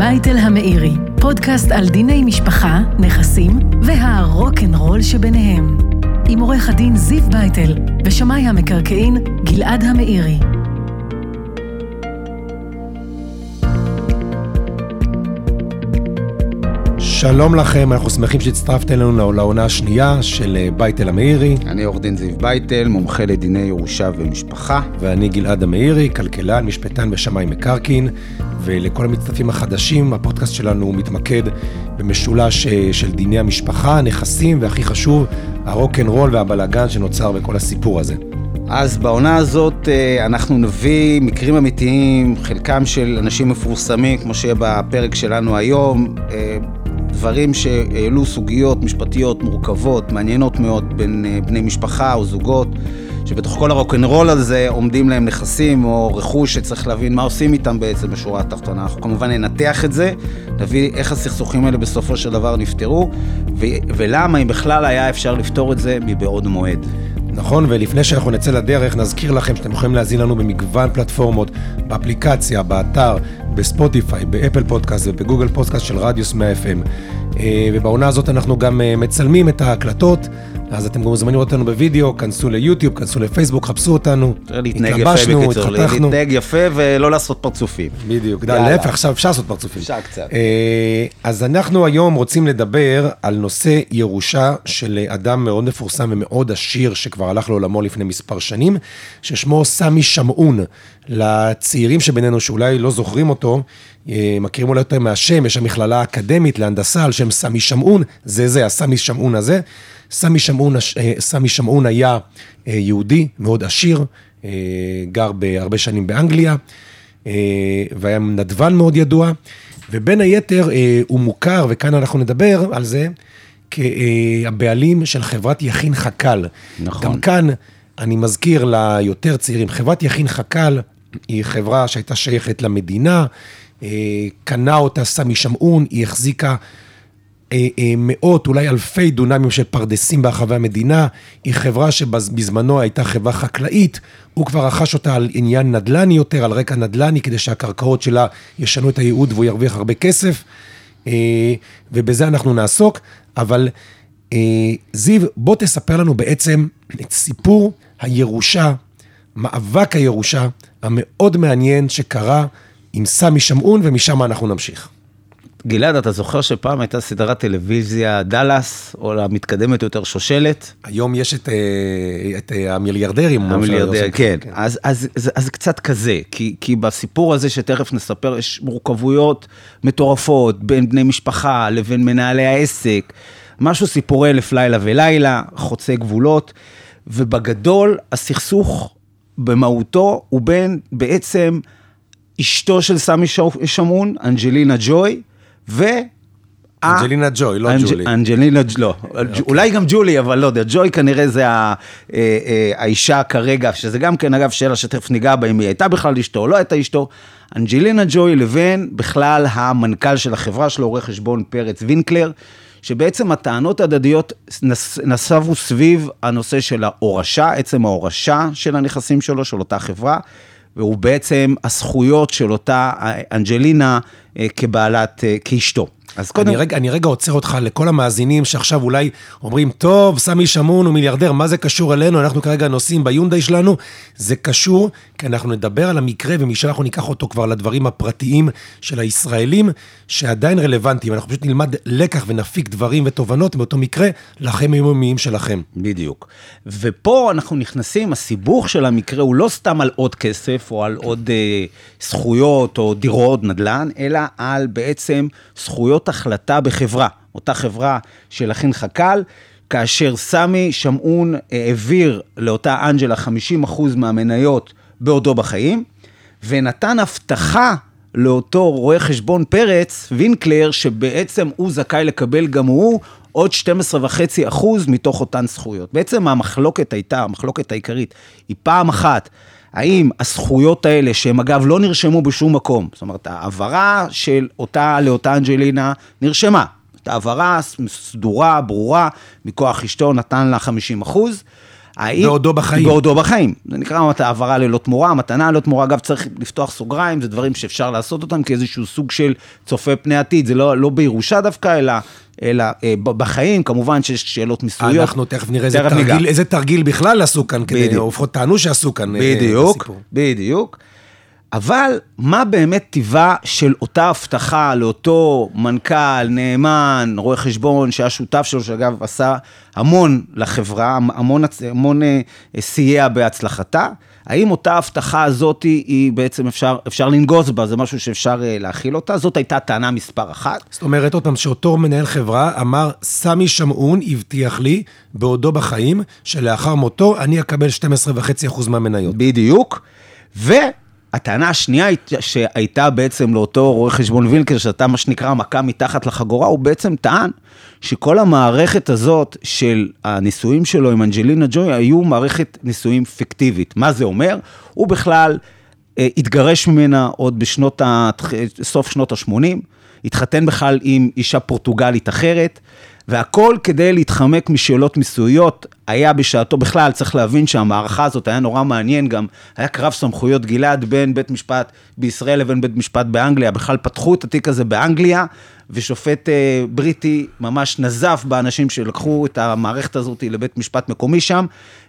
בייטל המאירי, פודקאסט על דיני משפחה, נכסים והרוקנרול שביניהם. עם עורך הדין זיו בייטל ושמאי המקרקעין גלעד המאירי. שלום לכם, אנחנו שמחים שהצטרפתם אלינו לעונה השנייה של אה, בייטל המאירי. אני עורך דין זיו בייטל, מומחה לדיני ירושה ומשפחה. ואני גלעד המאירי, כלכלן, משפטן ושמאי מקרקעין. ולכל המצטרפים החדשים, הפודקאסט שלנו מתמקד במשולש אה, של דיני המשפחה, הנכסים, והכי חשוב, הרוקנרול והבלאגן שנוצר בכל הסיפור הזה. אז בעונה הזאת אה, אנחנו נביא מקרים אמיתיים, חלקם של אנשים מפורסמים, כמו שיהיה בפרק שלנו היום, אה, דברים שהעלו סוגיות משפטיות מורכבות, מעניינות מאוד בין בני משפחה או זוגות. שבתוך כל הרוקנרול הזה עומדים להם נכסים או רכוש שצריך להבין מה עושים איתם בעצם בשורה התחתונה. אנחנו כמובן ננתח את זה, נביא איך הסכסוכים האלה בסופו של דבר נפתרו, ו- ולמה אם בכלל היה אפשר לפתור את זה מבעוד מועד. נכון, ולפני שאנחנו נצא לדרך, נזכיר לכם שאתם יכולים להזין לנו במגוון פלטפורמות, באפליקציה, באתר, בספוטיפיי, באפל פודקאסט ובגוגל פודקאסט של רדיוס 100 FM. אה, ובעונה הזאת אנחנו גם אה, מצלמים את ההקלטות. אז אתם גם מוזמנים לראות אותנו בווידאו, כנסו ליוטיוב, כנסו לפייסבוק, חפשו אותנו. התלבשנו, התחתכנו. להתנהג יפה ולא לעשות פרצופים. בדיוק, להפך, עכשיו אפשר לעשות פרצופים. אפשר קצת. אה, אז אנחנו היום רוצים לדבר על נושא ירושה של אדם מאוד מפורסם ומאוד עשיר, שכבר הלך לעולמו לפני מספר שנים, ששמו סמי שמעון. לצעירים שבינינו שאולי לא זוכרים אותו, אה, מכירים אולי יותר מהשם, יש המכללה האקדמית להנדסה על שם סמי שמעון, זה זה, הסמי שמעון הזה. סמי שמעון, אה, סמי שמעון היה אה, יהודי מאוד עשיר, גר בהרבה שנים באנגליה, והיה נדבן מאוד ידוע, ובין היתר הוא מוכר, וכאן אנחנו נדבר על זה, כהבעלים של חברת יכין חכ"ל. נכון. גם כאן אני מזכיר ליותר צעירים, חברת יכין חכ"ל היא חברה שהייתה שייכת למדינה, קנה אותה סמי שמעון, היא החזיקה אה, אה, מאות, אולי אלפי דונמים של פרדסים ברחבי המדינה. היא חברה שבזמנו הייתה חברה חקלאית, הוא כבר רכש אותה על עניין נדל"ני יותר, על רקע נדל"ני, כדי שהקרקעות שלה ישנו את הייעוד והוא ירוויח הרבה כסף. אה, ובזה אנחנו נעסוק, אבל זיו, בוא תספר לנו בעצם את סיפור הירושה, מאבק הירושה המאוד מעניין שקרה עם סמי שמעון, ומשם אנחנו נמשיך. גלעד, אתה זוכר שפעם הייתה סדרת טלוויזיה דאלאס, או המתקדמת יותר שושלת? היום יש את, אה, את אה, המיליארדרים. המיליארדר, כן. כן. אז, אז, אז, אז קצת כזה, כי, כי בסיפור הזה שתכף נספר, יש מורכבויות מטורפות בין בני משפחה לבין מנהלי העסק, משהו סיפורי אלף לילה ולילה, חוצה גבולות, ובגדול הסכסוך במהותו הוא בין בעצם אשתו של סמי שמון, אנג'לינה ג'וי, ו... אנג'לינה ג'וי, לא ג'ולי. אנג'לינה, לא. אוקיי. אולי גם ג'ולי, אבל לא יודע. ג'וי כנראה זה אה, אה, האישה כרגע, שזה גם כן, אגב, שאלה שתכף ניגע בה, אם היא הייתה בכלל אשתו או לא הייתה אשתו. אנג'לינה ג'וי לבין בכלל המנכ"ל של החברה שלו, עורך חשבון פרץ וינקלר, שבעצם הטענות ההדדיות נסבו סביב הנושא של ההורשה, עצם ההורשה של הנכסים שלו, של אותה חברה. והוא בעצם הזכויות של אותה אנג'לינה אה, כבעלת, אה, כאשתו. אז קודם... אני רגע, אני רגע עוצר אותך לכל המאזינים שעכשיו אולי אומרים, טוב, סמי שמון הוא מיליארדר, מה זה קשור אלינו? אנחנו כרגע נוסעים ביונדאי שלנו. זה קשור, כי אנחנו נדבר על המקרה, ומשם אנחנו ניקח אותו כבר לדברים הפרטיים של הישראלים, שעדיין רלוונטיים. אנחנו פשוט נלמד לקח ונפיק דברים ותובנות מאותו מקרה לחיים היומיים שלכם. בדיוק. ופה אנחנו נכנסים, הסיבוך של המקרה הוא לא סתם על עוד כסף, או על עוד אה, זכויות, או דירות, נדל"ן, אלא על בעצם זכויות זאת החלטה בחברה, אותה חברה של אחין חכ"ל, כאשר סמי שמעון העביר לאותה אנג'לה 50% מהמניות בעודו בחיים, ונתן הבטחה לאותו רואה חשבון פרץ, וינקלר, שבעצם הוא זכאי לקבל גם הוא עוד 12.5 אחוז מתוך אותן זכויות. בעצם המחלוקת הייתה, המחלוקת העיקרית, היא פעם אחת, האם הזכויות האלה, שהן אגב לא נרשמו בשום מקום, זאת אומרת, ההעברה של אותה לאותה אנג'לינה נרשמה. את העברה סדורה, ברורה, מכוח אשתו נתן לה 50 אחוז. האם... בעודו בחיים. בעודו בחיים. זה נקרא העברה ללא תמורה, מתנה ללא תמורה. אגב, צריך לפתוח סוגריים, זה דברים שאפשר לעשות אותם כאיזשהו סוג של צופה פני עתיד. זה לא, לא בירושה דווקא, אלא, אלא אה, בחיים, כמובן שיש שאלות מיסויות. אנחנו תכף נראה איזה תרגיל, איזה תרגיל בכלל עשו כאן, כדי, או לפחות טענו שעשו כאן אה, בדיוק, בסיפור. בדיוק. אבל מה באמת טיבה של אותה הבטחה לאותו מנכ"ל, נאמן, רואה חשבון, שהיה שותף שלו, שאגב עשה המון לחברה, המון, המון אה, סייע בהצלחתה? האם אותה הבטחה הזאת היא בעצם אפשר, אפשר לנגוס בה, זה משהו שאפשר אה, להכיל אותה? זאת הייתה טענה מספר אחת. זאת אומרת, עוד פעם, שאותו מנהל חברה אמר, סמי שמעון הבטיח לי, בעודו בחיים, שלאחר מותו אני אקבל 12.5% מהמניות. בדיוק. ו... הטענה השנייה שהייתה בעצם לאותו רואה חשבון וילקר, שאתה מה שנקרא מכה מתחת לחגורה, הוא בעצם טען שכל המערכת הזאת של הנישואים שלו עם אנג'לינה ג'וי היו מערכת נישואים פיקטיבית. מה זה אומר? הוא בכלל אה, התגרש ממנה עוד בשנות ה... סוף שנות ה-80, התחתן בכלל עם אישה פורטוגלית אחרת. והכל כדי להתחמק משאלות מיסויות, היה בשעתו בכלל, צריך להבין שהמערכה הזאת היה נורא מעניין גם, היה קרב סמכויות גלעד בין בית משפט בישראל לבין בית משפט באנגליה, בכלל פתחו את התיק הזה באנגליה, ושופט אה, בריטי ממש נזף באנשים שלקחו את המערכת הזאת לבית משפט מקומי שם,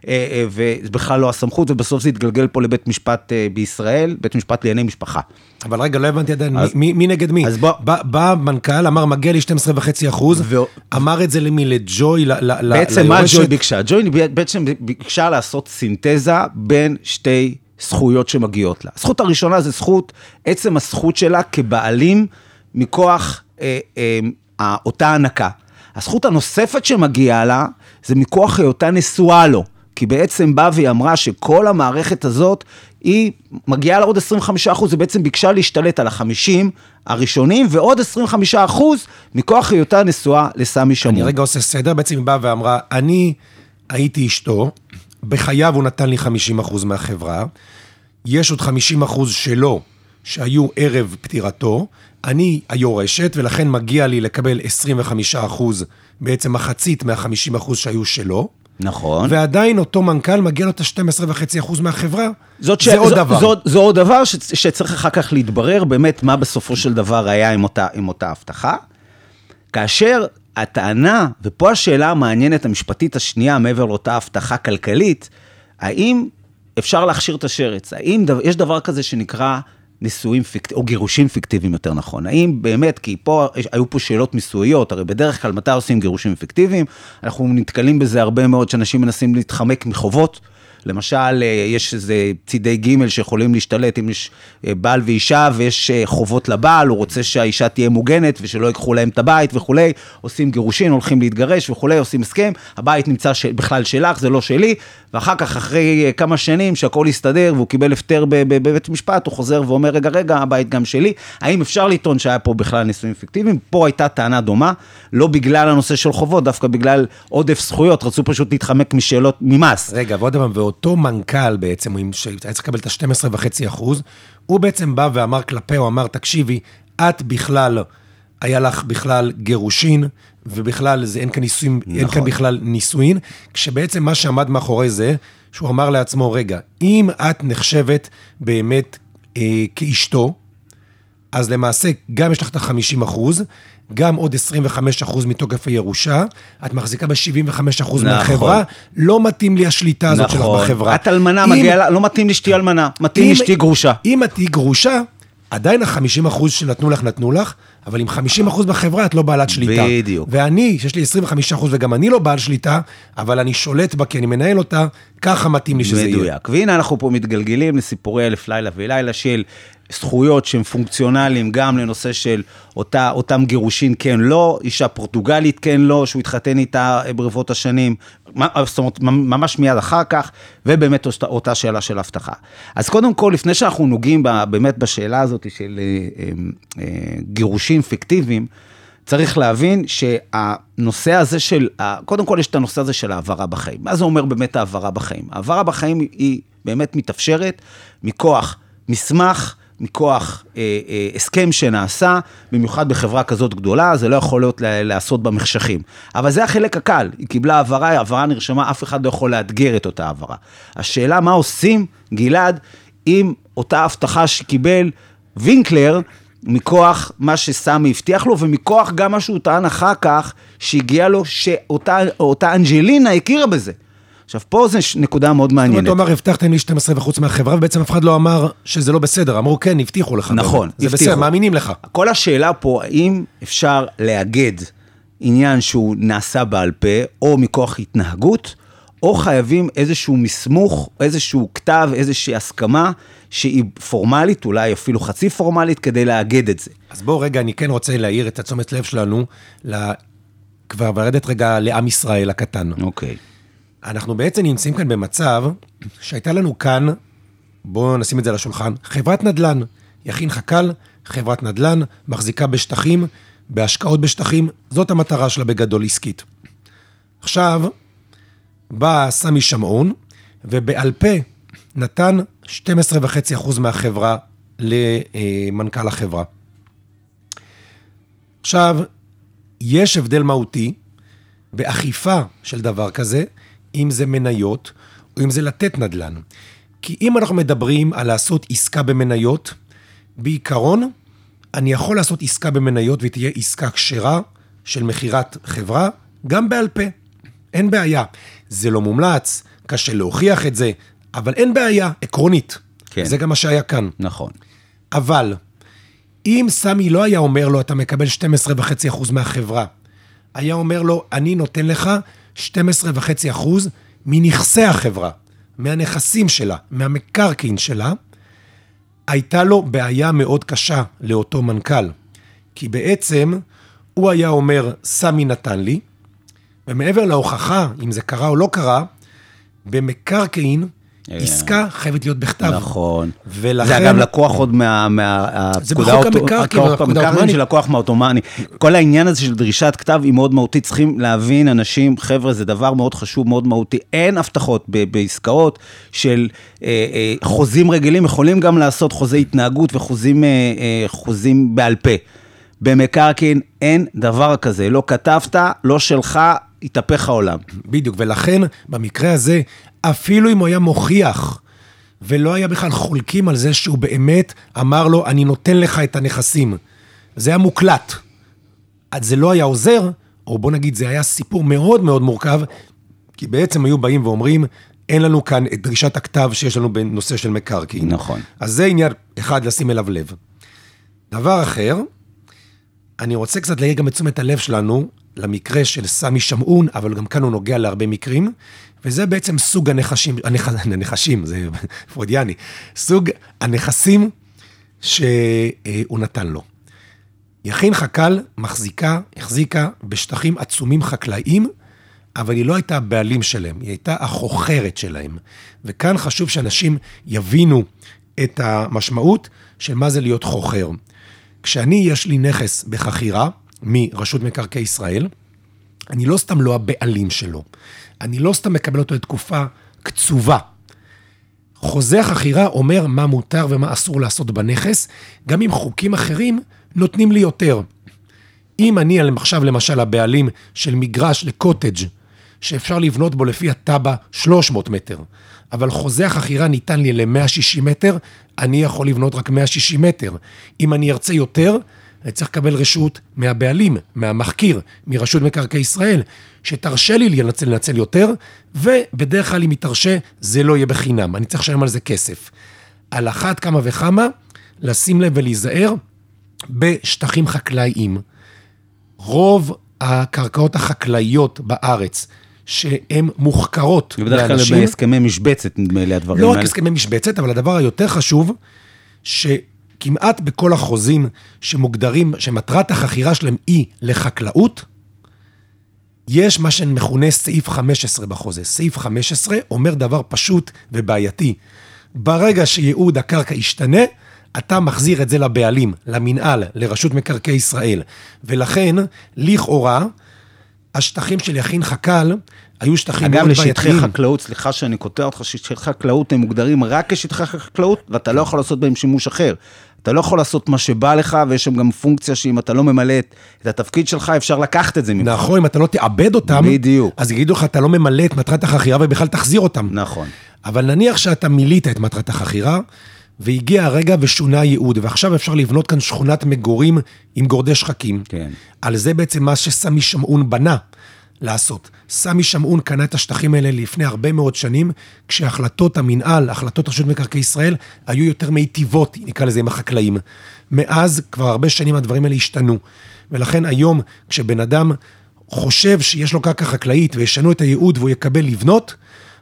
אה, אה, ובכלל לא הסמכות, ובסוף זה התגלגל פה לבית משפט אה, בישראל, בית משפט לענייני משפחה. אבל רגע, לא הבנתי עדיין, אז, מי, מי נגד מי? אז בוא... בא, בא מנכ"ל, אמר, מגיע לי 12.5 אחוז, ו... אמר את זה למי? לג'וי? ל, ל, בעצם מה ג'וי ביקשה? ג'וי בעצם ביקשה לעשות סינתזה בין שתי זכויות שמגיעות לה. הזכות הראשונה זה זכות, עצם הזכות שלה כבעלים מכוח אה, אה, אותה הנקה. הזכות הנוספת שמגיעה לה, זה מכוח היותה נשואה לו. כי בעצם באה והיא אמרה שכל המערכת הזאת, היא מגיעה לה עוד 25 אחוז, היא בעצם ביקשה להשתלט על ה-50 הראשונים, ועוד 25 אחוז מכוח היותה נשואה לסמי שמור. אני רגע עושה סדר, בעצם היא באה ואמרה, אני הייתי אשתו, בחייו הוא נתן לי 50 אחוז מהחברה, יש עוד 50 אחוז שלו, שהיו ערב פטירתו, אני היורשת, ולכן מגיע לי לקבל 25 אחוז, בעצם מחצית מה-50 אחוז שהיו שלו. נכון. ועדיין אותו מנכ"ל מגיע לו את ה-12.5% אחוז מהחברה. זאת ש... זה עוד דבר. זאת, זה עוד דבר ש... שצריך אחר כך להתברר באמת מה בסופו של דבר היה עם אותה, עם אותה הבטחה. כאשר הטענה, ופה השאלה המעניינת המשפטית השנייה, מעבר לאותה הבטחה כלכלית, האם אפשר להכשיר את השרץ? האם דו... יש דבר כזה שנקרא נישואים פיקטיביים, או גירושים פיקטיביים יותר נכון. האם באמת, כי פה, היו פה שאלות מיסויות, הרי בדרך כלל מתי עושים גירושים פיקטיביים? אנחנו נתקלים בזה הרבה מאוד, שאנשים מנסים להתחמק מחובות. למשל, אה, יש איזה צידי ג' שיכולים להשתלט אם יש אה, בעל ואישה ויש אה, חובות לבעל, הוא רוצה שהאישה תהיה מוגנת ושלא ייקחו להם את הבית וכולי, עושים גירושין, הולכים להתגרש וכולי, עושים הסכם, הבית נמצא בכלל שלך, זה לא שלי, ואחר כך, אחרי כמה שנים שהכל הסתדר והוא קיבל הפטר בבית משפט, הוא חוזר ואומר, רגע, רגע, הבית גם שלי. האם אפשר לטעון שהיה פה בכלל נישואים פיקטיביים? פה הייתה טענה דומה, לא בגלל הנושא של חובות, דווקא בגלל עודף זכויות, רצו פשוט להתחמק משאלות ממס. רגע, ועוד ואותו מנכ"ל בעצם, שהיה צריך לקבל את ה-12.5 אחוז, הוא בעצם בא ואמר כלפי, הוא אמר, תקשיבי, את בכלל, היה לך בכלל גירושין, ובכלל זה, אין כאן נישואין, נכון. אין כאן נכון. בכלל נישואין, כשבעצם מה שעמד מאחורי זה, שהוא אמר לעצמו, רגע, אם את נחשבת באמת אה, כאשתו, אז למעשה גם יש לך את ה-50 אחוז, גם עוד 25 אחוז מתוקף הירושה, את מחזיקה ב-75 אחוז נכון. מהחברה, לא מתאים לי השליטה הזאת נכון. שלך בחברה. את אלמנה, אם... מגיע לה, לא מתאים לי שתהיי אלמנה, מתאים לי שתהיי גרושה. אם את תהיי גרושה, עדיין ה-50 אחוז שנתנו לך, נתנו לך, אבל עם 50 אחוז בחברה את לא בעלת שליטה. בדיוק. ואני, שיש לי 25 אחוז וגם אני לא בעל שליטה, אבל אני שולט בה כי אני מנהל אותה, ככה מתאים לי שזה מדויק. יהיה. מדויק. והנה אנחנו פה מתגלגלים לסיפורי אלף לילה ולילה של זכויות שהם פונקציונליים גם לנושא של אותה, אותם גירושין כן לא, אישה פורטוגלית כן לא, שהוא התחתן איתה ברבות השנים, זאת אומרת, ממש מיד אחר כך, ובאמת אותה, אותה שאלה של אבטחה. אז קודם כל, לפני שאנחנו נוגעים באמת בשאלה הזאת של אה, אה, גירושין פיקטיביים, צריך להבין שהנושא הזה של, קודם כל יש את הנושא הזה של העברה בחיים. מה זה אומר באמת העברה בחיים? העברה בחיים היא באמת מתאפשרת מכוח מסמך, מכוח אה, אה, הסכם שנעשה, במיוחד בחברה כזאת גדולה, זה לא יכול להיות להיעשות במחשכים. אבל זה החלק הקל, היא קיבלה העברה, העברה נרשמה, אף אחד לא יכול לאתגר את אותה העברה. השאלה מה עושים, גלעד, עם אותה הבטחה שקיבל וינקלר, מכוח מה שסמי הבטיח לו, ומכוח גם מה שהוא טען אחר כך, שהגיע לו, שאותה אנג'לינה הכירה בזה. עכשיו, פה זו נקודה מאוד מעניינת. זאת אומרת, הוא אמר, הבטחתם לי 12 וחוץ מהחברה, ובעצם אף אחד לא אמר שזה לא בסדר. אמרו, כן, הבטיחו לך. נכון, זה הבטיחו. בסדר, מאמינים לך. כל השאלה פה, האם אפשר לאגד עניין שהוא נעשה בעל פה, או מכוח התנהגות, או חייבים איזשהו מסמוך, איזשהו כתב, איזושהי הסכמה, שהיא פורמלית, אולי אפילו חצי פורמלית, כדי לאגד את זה. אז בואו רגע, אני כן רוצה להעיר את התשומת לב שלנו, כבר לרדת רגע לעם ישראל הקטן. אוקיי. Okay. אנחנו בעצם נמצאים כאן במצב שהייתה לנו כאן, בואו נשים את זה על השולחן, חברת נדל"ן. יכין חכ"ל, חברת נדל"ן, מחזיקה בשטחים, בהשקעות בשטחים, זאת המטרה שלה בגדול עסקית. עכשיו, בא סמי שמעון, ובעל פה נתן 12.5% מהחברה למנכ"ל החברה. עכשיו, יש הבדל מהותי באכיפה של דבר כזה, אם זה מניות או אם זה לתת נדל"ן. כי אם אנחנו מדברים על לעשות עסקה במניות, בעיקרון, אני יכול לעשות עסקה במניות ותהיה עסקה כשרה של מכירת חברה, גם בעל פה. אין בעיה. זה לא מומלץ, קשה להוכיח את זה, אבל אין בעיה, עקרונית. כן. זה גם מה שהיה כאן. נכון. אבל, אם סמי לא היה אומר לו, אתה מקבל 12.5% מהחברה, היה אומר לו, אני נותן לך 12.5% מנכסי החברה, מהנכסים שלה, מהמקרקעין שלה, הייתה לו בעיה מאוד קשה לאותו מנכ"ל. כי בעצם הוא היה אומר, סמי נתן לי, ומעבר להוכחה, אם זה קרה או לא קרה, במקרקעין. עסקה חייבת להיות בכתב. נכון. ולכן... זה אגב לקוח עוד מה... זה בחוק המקרקעין, של לקוח מהעותומני. כל העניין הזה של דרישת כתב היא מאוד מהותית. צריכים להבין, אנשים, חבר'ה, זה דבר מאוד חשוב, מאוד מהותי. אין הבטחות בעסקאות של אה, אה, חוזים רגילים, יכולים גם לעשות חוזי התנהגות וחוזים בעל פה. במקרקעין אין דבר כזה, לא כתבת, לא שלך, התהפך העולם. בדיוק, ולכן במקרה הזה, אפילו אם הוא היה מוכיח, ולא היה בכלל חולקים על זה שהוא באמת אמר לו, אני נותן לך את הנכסים. זה היה מוקלט. אז זה לא היה עוזר, או בוא נגיד, זה היה סיפור מאוד מאוד מורכב, כי בעצם היו באים ואומרים, אין לנו כאן את דרישת הכתב שיש לנו בנושא של מקרקעין. נכון. אז זה עניין אחד לשים אליו לב. דבר אחר, אני רוצה קצת להעיר גם את תשומת הלב שלנו למקרה של סמי שמעון, אבל גם כאן הוא נוגע להרבה מקרים, וזה בעצם סוג הנחשים, הנכ... הנחשים, זה פרוידיאני, סוג הנכסים שהוא נתן לו. יכין חכ"ל מחזיקה, החזיקה בשטחים עצומים חקלאיים, אבל היא לא הייתה הבעלים שלהם, היא הייתה החוכרת שלהם. וכאן חשוב שאנשים יבינו את המשמעות של מה זה להיות חוכר. כשאני, יש לי נכס בחכירה מרשות מקרקעי ישראל, אני לא סתם לא הבעלים שלו, אני לא סתם מקבל אותו לתקופה קצובה. חוזה החכירה אומר מה מותר ומה אסור לעשות בנכס, גם אם חוקים אחרים נותנים לי יותר. אם אני עכשיו למשל הבעלים של מגרש לקוטג' שאפשר לבנות בו לפי התב"ע 300 מטר, אבל חוזה החכירה ניתן לי ל-160 מטר, אני יכול לבנות רק 160 מטר. אם אני ארצה יותר, צריך לקבל רשות מהבעלים, מהמחכיר, מרשות מקרקעי ישראל, שתרשה לי לנצל, לנצל יותר, ובדרך כלל אם היא תרשה, זה לא יהיה בחינם, אני צריך לשלם על זה כסף. על אחת כמה וכמה, לשים לב ולהיזהר בשטחים חקלאיים. רוב הקרקעות החקלאיות בארץ, שהן מוחכרות לאנשים... בדרך כלל בהסכמי משבצת, נדמה לי הדברים האלה. לא רק הסכמי משבצת, אבל הדבר היותר חשוב, ש... כמעט בכל החוזים שמוגדרים, שמטרת החכירה שלהם היא לחקלאות, יש מה שמכונה סעיף 15 בחוזה. סעיף 15 אומר דבר פשוט ובעייתי. ברגע שייעוד הקרקע ישתנה, אתה מחזיר את זה לבעלים, למינהל, לרשות מקרקעי ישראל. ולכן, לכאורה, השטחים של יכין חק"ל היו שטחים אגב, מאוד לשטחי בעייתיים. חקלאות, סליחה שאני קוטע אותך, שטחי חקלאות הם מוגדרים רק כשטחי חקלאות, ואתה לא יכול לעשות בהם שימוש אחר. אתה לא יכול לעשות מה שבא לך, ויש שם גם פונקציה שאם אתה לא ממלא את, התפקיד שלך, אפשר לקחת את זה ממך. נכון, אם אתה לא תאבד אותם, בדיוק. אז יגידו לך, אתה לא ממלא את מטרת החכירה ובכלל תחזיר אותם. נכון. אבל נניח שאתה מילאת את מטרת החכירה, והגיע הרגע ושונה הייעוד, ועכשיו אפשר לבנות כאן שכונת מגורים עם גורדי שחקים. כן. על זה בעצם מה שסמי שמעון בנה לעשות. סמי שמעון קנה את השטחים האלה לפני הרבה מאוד שנים, כשהחלטות המינהל, החלטות רשות מקרקעי ישראל, היו יותר מיטיבות, נקרא לזה, עם החקלאים. מאז, כבר הרבה שנים הדברים האלה השתנו. ולכן היום, כשבן אדם חושב שיש לו קרקע חקלאית וישנו את הייעוד והוא יקבל לבנות,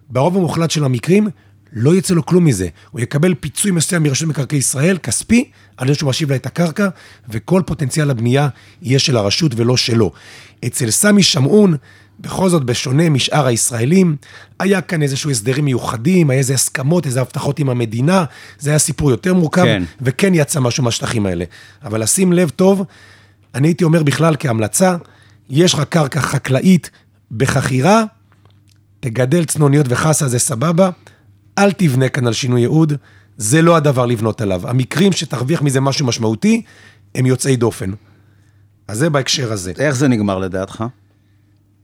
ברוב המוחלט של המקרים, לא יצא לו כלום מזה. הוא יקבל פיצוי מסוים מרשות מקרקעי ישראל, כספי, על זה שהוא משיב לה את הקרקע, וכל פוטנציאל הבנייה יהיה של הרשות ולא שלו. אצל סמי שמעון, בכל זאת, בשונה משאר הישראלים, היה כאן איזשהו הסדרים מיוחדים, היה איזה הסכמות, איזה הבטחות עם המדינה, זה היה סיפור יותר מורכב, כן. וכן יצא משהו מהשטחים האלה. אבל לשים לב טוב, אני הייתי אומר בכלל כהמלצה, יש לך קרקע חקלאית בחכירה, תגדל צנוניות וחסה זה סבבה, אל תבנה כאן על שינוי ייעוד, זה לא הדבר לבנות עליו. המקרים שתרוויח מזה משהו משמעותי, הם יוצאי דופן. אז זה בהקשר הזה. איך זה נגמר לדעתך?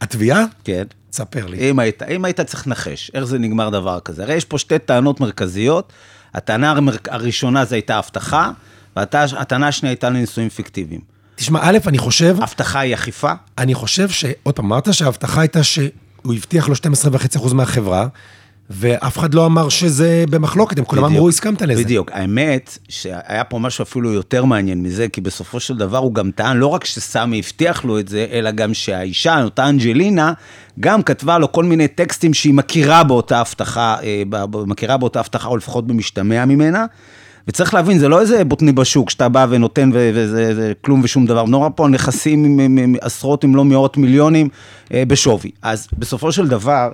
התביעה? כן. תספר לי. אם היית, אם היית צריך לנחש, איך זה נגמר דבר כזה? הרי יש פה שתי טענות מרכזיות. הטענה הראשונה זה הייתה הבטחה, והטענה השנייה הייתה לנישואים פיקטיביים. תשמע, א', אני חושב, הבטחה היא אכיפה, אני חושב ש... עוד פעם, אמרת שההבטחה הייתה שהוא הבטיח לו 12.5% מהחברה, ואף אחד לא אמר שזה במחלוקת, הם כולם. אמרו, הסכמת לזה. בדיוק. האמת שהיה פה משהו אפילו יותר מעניין מזה, כי בסופו של דבר הוא גם טען לא רק שסמי הבטיח לו את זה, אלא גם שהאישה, אותה אנג'לינה, גם כתבה לו כל מיני טקסטים שהיא מכירה באותה הבטחה, אה, מכירה באותה הבטחה, או לפחות במשתמע ממנה. וצריך להבין, זה לא איזה בוטני בשוק, שאתה בא ונותן וזה זה כלום ושום דבר. נורא פה נכסים עם, עם, עם עשרות אם לא מאות מיליונים אה, בשווי. אז בסופו של דבר,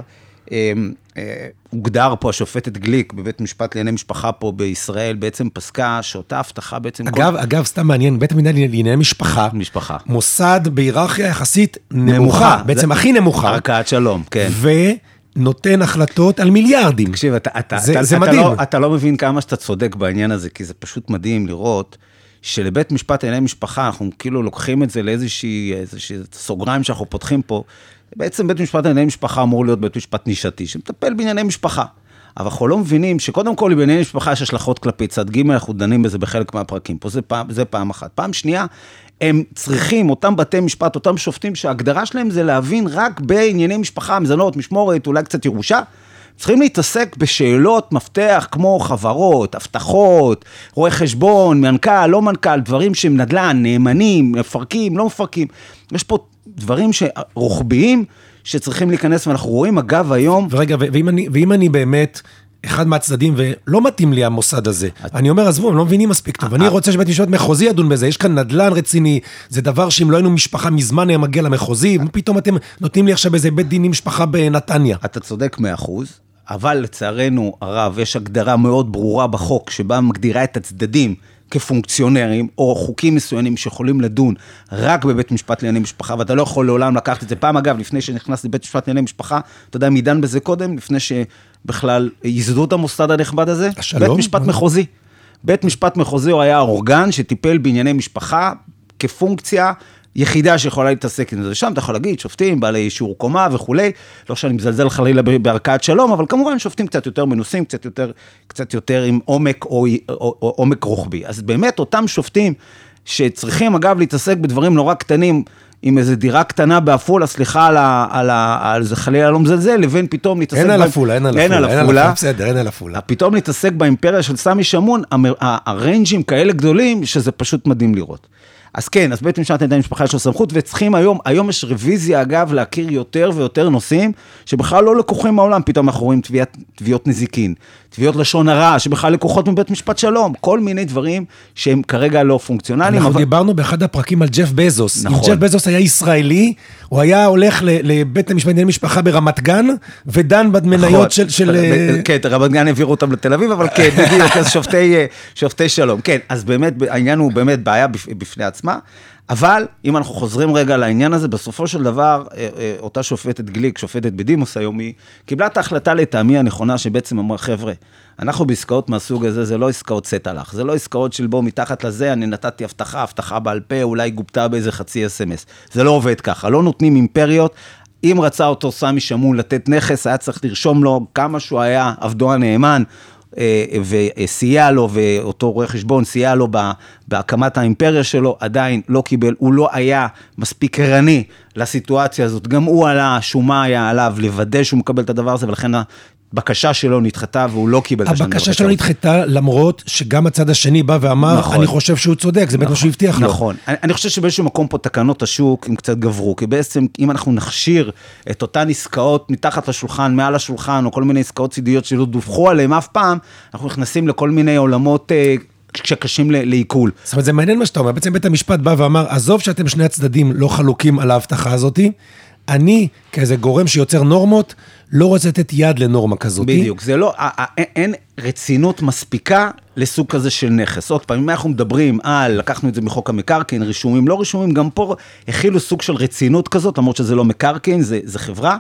הוגדר פה השופטת גליק בבית משפט לענייני משפחה פה בישראל, בעצם פסקה שאותה הבטחה בעצם... אגב, אגב, סתם מעניין, בית המדינה לענייני משפחה, משפחה. מוסד בהיררכיה יחסית נמוכה, נמוכה. בעצם זה- הכי נמוכה, ערכאת שלום, כן. ונותן החלטות על מיליארדים. תקשיב, אתה, אתה, זה- אתה, זה אתה, מדהים. לא, אתה לא מבין כמה שאתה צודק בעניין הזה, כי זה פשוט מדהים לראות שלבית משפט לענייני משפחה, אנחנו כאילו לוקחים את זה לאיזושהי איזושהי סוגריים שאנחנו פותחים פה. בעצם בית משפט לענייני משפחה אמור להיות בית משפט נישתי, שמטפל בענייני משפחה. אבל אנחנו לא מבינים שקודם כל בענייני משפחה יש השלכות כלפי צד ג', אנחנו דנים בזה בחלק מהפרקים. פה זה פעם, זה פעם אחת. פעם שנייה, הם צריכים, אותם בתי משפט, אותם שופטים, שההגדרה שלהם זה להבין רק בענייני משפחה, מזונות, משמורת, אולי קצת ירושה. צריכים להתעסק בשאלות מפתח כמו חברות, הבטחות, רואה חשבון, מנכ"ל, לא מנכ"ל, דברים שהם נדל"ן, נאמנים, מפרקים, לא מפרקים. יש פה דברים רוחביים שצריכים להיכנס, ואנחנו רואים, אגב, היום... ורגע, ואם אני, ואם אני באמת אחד מהצדדים ולא מתאים לי המוסד הזה, אני אומר, עזבו, הם לא מבינים מספיק טוב, אה, אני רוצה שבית משפט מחוזי ידון בזה, יש כאן נדל"ן רציני, זה דבר שאם לא היינו משפחה מזמן היה מגיע למחוזי, ופתאום אתם נותנים לי עכשיו איזה בית דין עם משפחה בנתניה. אתה צודק מאה אחוז, אבל לצערנו הרב, יש הגדרה מאוד ברורה בחוק, שבה מגדירה את הצדדים כפונקציונרים, או חוקים מסוימים שיכולים לדון רק בבית משפט לענייני משפחה, ואתה לא יכול לעולם לקחת את זה. פעם, אגב, לפני שנכנסתי לבית משפט לענייני משפחה, אתה יודע מי דן בזה קודם? לפני שבכלל ייסדו את המוסד הנכבד הזה? השלום? בית משפט מחוזי. בית משפט מחוזי הוא היה האורגן שטיפל בענייני משפחה כפונקציה יחידה שיכולה להתעסק עם זה. שם אתה יכול להגיד, שופטים, בעלי שיעור קומה וכולי, לא שאני מזלזל חלילה בערכאת שלום, אבל כמובן שופטים קצת יותר מנוסים, קצת יותר, קצת יותר עם עומק או, או, או עומק רוחבי. אז באמת אותם שופטים שצריכים אגב להתעסק בדברים נורא קטנים, עם איזה דירה קטנה בעפולה, סליחה על, ה, על, ה, על זה חלילה לא מזלזל, לבין פתאום להתעסק... אין על עפולה, אין על עפולה. אין על עפולה. בסדר, אין על עפולה. פתאום להתעסק באימפריה של סמי שמון, הריינג'ים כאלה גדולים, שזה פשוט מדהים לראות. אז כן, אז בית משפט נדע משפחה יש לו סמכות, וצריכים היום, היום יש רוויזיה אגב להכיר יותר ויותר נושאים שבכלל לא לקוחים מהעולם, פתאום אנחנו רואים תביעות נזיקין, תביעות לשון הרע, שבכלל לקוחות מבית משפט שלום, כל מיני דברים שהם כרגע לא פונקציונליים. אנחנו אבל... דיברנו באחד הפרקים על ג'ף בזוס. אם נכון. ג'ף בזוס היה ישראלי, הוא היה הולך לבית המשפט לענייני משפחה ברמת גן, ודן במניות נכון. של... של אה, כן, רמת גן העבירו אותם לתל אביב, אבל כן, בדיוק, אז שופטי, אה, שופטי שלום. כן, אז באמת, העניין הוא באמת בעיה בפ- בפני עצמה, אבל אם אנחנו חוזרים רגע לעניין הזה, בסופו של דבר, אה, אה, אותה שופטת גליק, שופטת בדימוס היום, היא קיבלה את ההחלטה לטעמי הנכונה, שבעצם אמרה, חבר'ה, אנחנו בעסקאות מהסוג הזה, זה לא עסקאות לך, זה לא עסקאות של בוא מתחת לזה, אני נתתי הבטחה, הבטחה בעל פה, אולי גובתה באיזה חצי אס.אם.אס. זה לא עובד ככה, לא נותנים אימפריות. אם רצה אותו סמי שמון לתת נכס, היה צריך לרשום לו כמה שהוא היה עבדו הנאמן, וסייע לו, ואותו רואה חשבון סייע לו בהקמת האימפריה שלו, עדיין לא קיבל, הוא לא היה מספיק ערני לסיטואציה הזאת. גם הוא עלה, השומה היה עליו לוודא שהוא מקבל את הדבר הזה, ולכן הבקשה שלו נדחתה והוא לא קיבל את הבקשה וחצי שלו האלה. נדחתה, למרות שגם הצד השני בא ואמר, נכון. אני חושב שהוא צודק, זה באמת מה שהוא הבטיח לו. נכון. אני, אני חושב שבאיזשהו מקום פה תקנות השוק הם קצת גברו, כי בעצם אם אנחנו נכשיר את אותן עסקאות מתחת לשולחן, מעל השולחן, או כל מיני עסקאות צידיות שלא דווחו עליהן אף פעם, אנחנו נכנסים לכל מיני עולמות אה, שקשים לעיכול. זאת אומרת, זה מעניין מה שאתה אומר. בעצם בית המשפט בא ואמר, עזוב שאתם שני הצדדים לא חלוקים על ההבטחה הזאתי, אני, כאיזה גורם שיוצר נורמות, לא רוצה לתת יד לנורמה כזאתי. בדיוק, זה לא, אין- רצינות מספיקה לסוג כזה של נכס. עוד פעם, אם אנחנו מדברים על, לקחנו את זה מחוק המקרקעין, רישומים, לא רישומים, גם פה הכילו סוג של רצינות כזאת, למרות שזה לא מקרקעין, זה, זה חברה.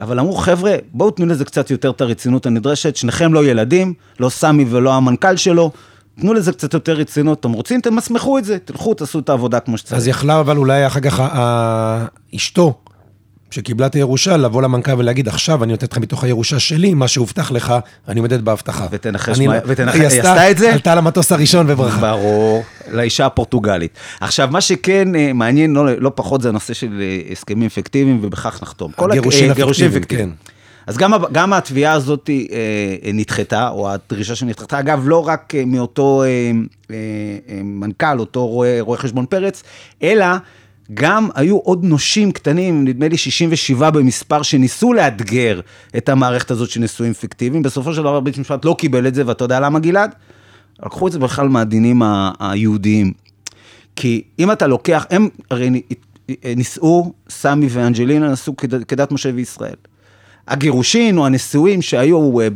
אבל אמרו, חבר'ה, בואו תנו לזה קצת יותר את הרצינות הנדרשת, שניכם לא ילדים, לא סמי ולא המנכ"ל שלו, תנו לזה קצת יותר רצינות, אתם רוצים, תמסמכו את זה, תלכו, תעשו את העבודה כמו שצריך. אז יכלה אבל אולי אחר כך אשתו, שקיבלה את הירושה, לבוא למנכ"ל ולהגיד, עכשיו אני נותנת לך מתוך הירושה שלי, מה שהובטח לך, אני עומדת בהבטחה. ותנחש מה- ותנחש- היא עשתה את זה? עלתה למטוס הראשון וברחה. ברור, לאישה הפורטוגלית. עכשיו, מה שכן אה, מעניין לא, לא פחות זה הנושא של אה, הסכמים פיקטיביים, ובכך נחתום. אה, גירושין הפיקטיביים, כן. אז גם, גם התביעה הזאת אה, נדחתה, או הדרישה שנדחתה, אגב, לא רק מאותו אה, אה, אה, מנכ"ל, אותו רואה, רואה חשבון פרץ, אלא גם היו עוד נושים קטנים, נדמה לי 67 במספר, שניסו לאתגר את המערכת הזאת של נישואים פיקטיביים. בסופו של דבר בית המשפט לא קיבל את זה, ואתה יודע למה, גלעד? לקחו את זה בכלל מהדינים היהודיים. כי אם אתה לוקח, הם הרי נישאו, סמי ואנג'לינה נישאו כד- כדת משה וישראל. הגירושין או הנישואים שהיו אה,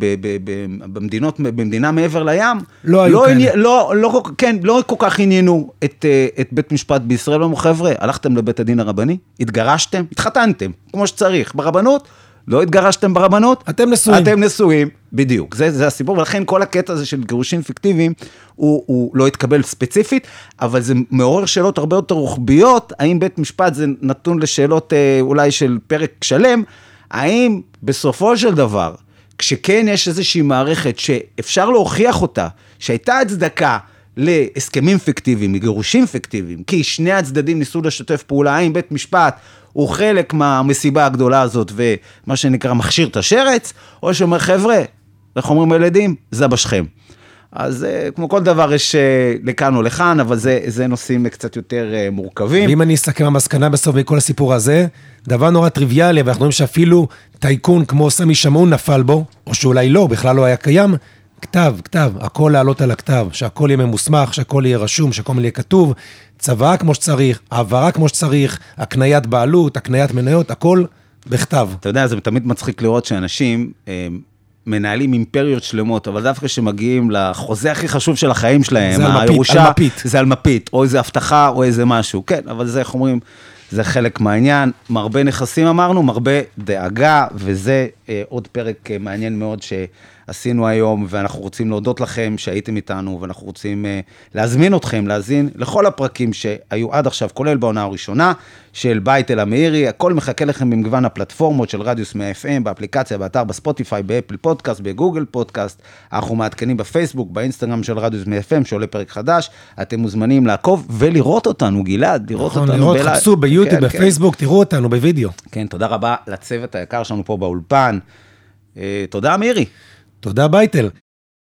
במדינות, במדינה מעבר לים, לא היו כאלה. עניין- לא, לא, כן, לא כל כך עניינו את, אה, את בית משפט בישראל, אמרו חבר'ה, הלכתם לבית הדין הרבני, התגרשתם, התחתנתם, כמו שצריך, ברבנות, לא התגרשתם ברבנות, אתם נשואים. אתם נשואים, בדיוק, זה, זה הסיפור, ולכן כל הקטע הזה של גירושים פיקטיביים, הוא, הוא לא התקבל ספציפית, אבל זה מעורר שאלות הרבה יותר רוחביות, האם בית משפט זה נתון לשאלות אה, אולי של פרק שלם, האם בסופו של דבר, כשכן יש איזושהי מערכת שאפשר להוכיח אותה, שהייתה הצדקה להסכמים פיקטיביים, לגירושים פיקטיביים, כי שני הצדדים ניסו לשתף פעולה, האם בית משפט הוא חלק מהמסיבה הגדולה הזאת ומה שנקרא מכשיר את השרץ, או שאומר חבר'ה, איך אומרים הילדים? זה בשכם. אז אה, כמו כל דבר יש אה, לכאן או לכאן, אבל זה, זה נושאים קצת יותר אה, מורכבים. ואם אני אסכם המסקנה בסוף מכל הסיפור הזה, דבר נורא טריוויאלי, ואנחנו רואים שאפילו טייקון כמו סמי שמעון נפל בו, או שאולי לא, בכלל לא היה קיים, כתב, כתב, הכל לעלות על הכתב, שהכל יהיה ממוסמך, שהכל יהיה רשום, שהכל יהיה כתוב, צוואה כמו שצריך, העברה כמו שצריך, הקניית בעלות, הקניית מניות, הכל בכתב. אתה יודע, זה תמיד מצחיק לראות שאנשים מנהלים אימפריות שלמות, אבל דווקא כשמגיעים לחוזה הכי חשוב של החיים שלהם, זה הירושה, על מפית. זה על מפית, או איזה הבטחה, או איזה משהו. כן, אבל זה, איך אומרים, זה חלק מהעניין. מרבה נכסים אמרנו, מרבה דאגה, וזה אה, עוד פרק אה, מעניין מאוד שעשינו היום, ואנחנו רוצים להודות לכם שהייתם איתנו, ואנחנו רוצים uh, להזמין אתכם להאזין לכל הפרקים שהיו עד עכשיו, כולל בעונה הראשונה של בייטל המאירי, הכל מחכה לכם במגוון הפלטפורמות של רדיוס 100 FM, באפליקציה, באתר, בספוטיפיי, באפל פודקאסט, בגוגל פודקאסט, אנחנו מעדכנים בפייסבוק, באינסטגרם של רדיוס 100 FM, כשעולה פרק חדש, אתם מוזמנים לעקוב ולראות אותנו, גלעד, לראות נכון, אותנו. לראות, בלה- חפשו ביוטיוב, כן, כן. בפייסבוק, תראו אותנו בווידאו. כן, תודה רבה לצוות היקר שלנו פה באולפן. אה, תודה, מירי. תודה, בייטל.